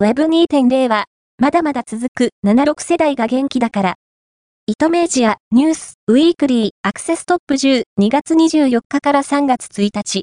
Web2.0 は、まだまだ続く76世代が元気だから。糸メージアニュースウィークリーアクセストップ10 2月24日から3月1日。